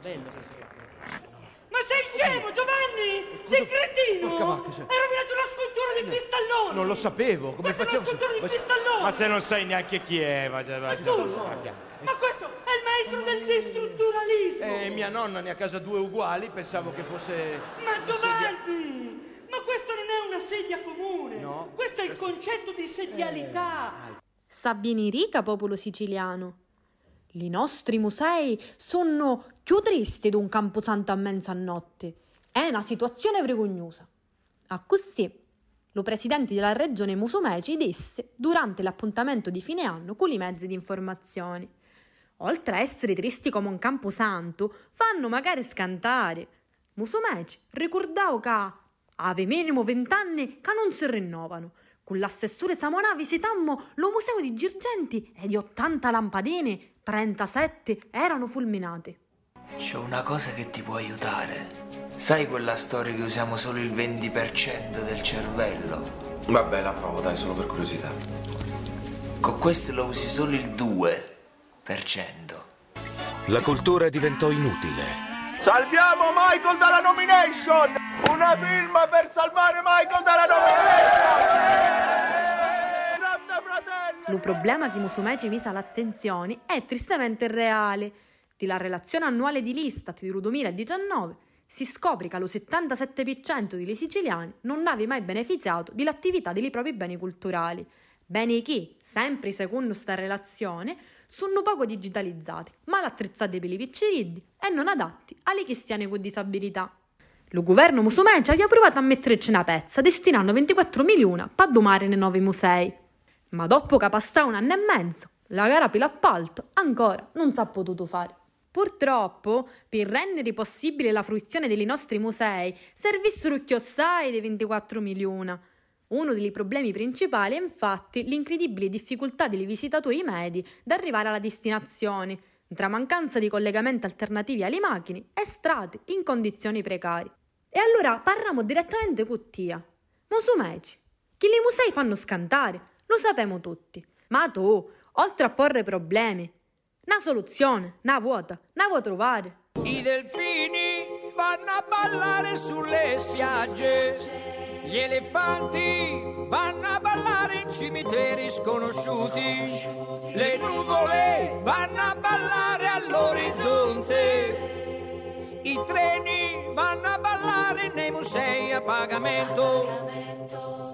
bello questo. Ma sei scemo, Giovanni? Sei cretino? Sei- Hai rovinato una scultura di cristallone! Non lo sapevo, come Questa è facevo? una scultura di Ma- cristallone! Ma se non sai neanche chi è, va, va, Ma scusa, ma questo è il maestro del distrutturalismo! Eh, mia nonna ne ha a casa due uguali, pensavo che fosse... Ma Giovanni! Ma questo non è una sedia comune! No. Questo è il concetto di sedialità! Sabini rica, popolo siciliano. I nostri musei sono più tristi di un camposanto a mezzanotte. È una situazione vergognosa. A così, lo presidente della regione Musumeci disse durante l'appuntamento di fine anno con i mezzi di informazione. Oltre a essere tristi come un camposanto, fanno magari scantare. Musumeci ricordavo che ave minimo vent'anni che non si rinnovano. Con l'assessore Samonà visitammo lo museo di Girgenti e di 80 lampadine, 37 erano fulminate. C'è una cosa che ti può aiutare. Sai quella storia che usiamo solo il 20% del cervello? Vabbè, la provo, dai, solo per curiosità. Con questo lo usi solo il 2%. La cultura diventò inutile. Salviamo Michael dalla nomination! Una firma per salvare Michael dalla nomination! Lo problema che Musumeci visa l'attenzione è tristemente reale. Della relazione annuale di l'Istat di 2019 si scopre che lo 77% dei siciliani non aveva mai beneficiato dell'attività dei propri beni culturali. Beni che, sempre secondo questa relazione, sono poco digitalizzati, mal attrezzati per i picciriddi e non adatti alle cristiane con disabilità. Lo governo Musumeci ha provato a metterci una pezza, destinando 24 milioni per domare nei nuovi musei. Ma dopo che passò un anno e mezzo, la gara per l'appalto ancora non si è potuto fare. Purtroppo, per rendere possibile la fruizione dei nostri musei, servissero chiossai dei 24 milioni. Uno dei problemi principali è infatti l'incredibile difficoltà dei visitatori medi ad arrivare alla destinazione, tra mancanza di collegamenti alternativi alle macchine e strade in condizioni precarie. E allora parliamo direttamente con Tia. Musumeci, che i musei fanno scantare, lo sappiamo tutti. Ma tu, oltre a porre problemi, una soluzione, una vuota, una vuoi trovare. I delfini vanno a ballare sulle spiagge, gli elefanti vanno a ballare in cimiteri sconosciuti, le nuvole vanno a ballare all'orizzonte, i treni vanno a ballare nei musei a pagamento.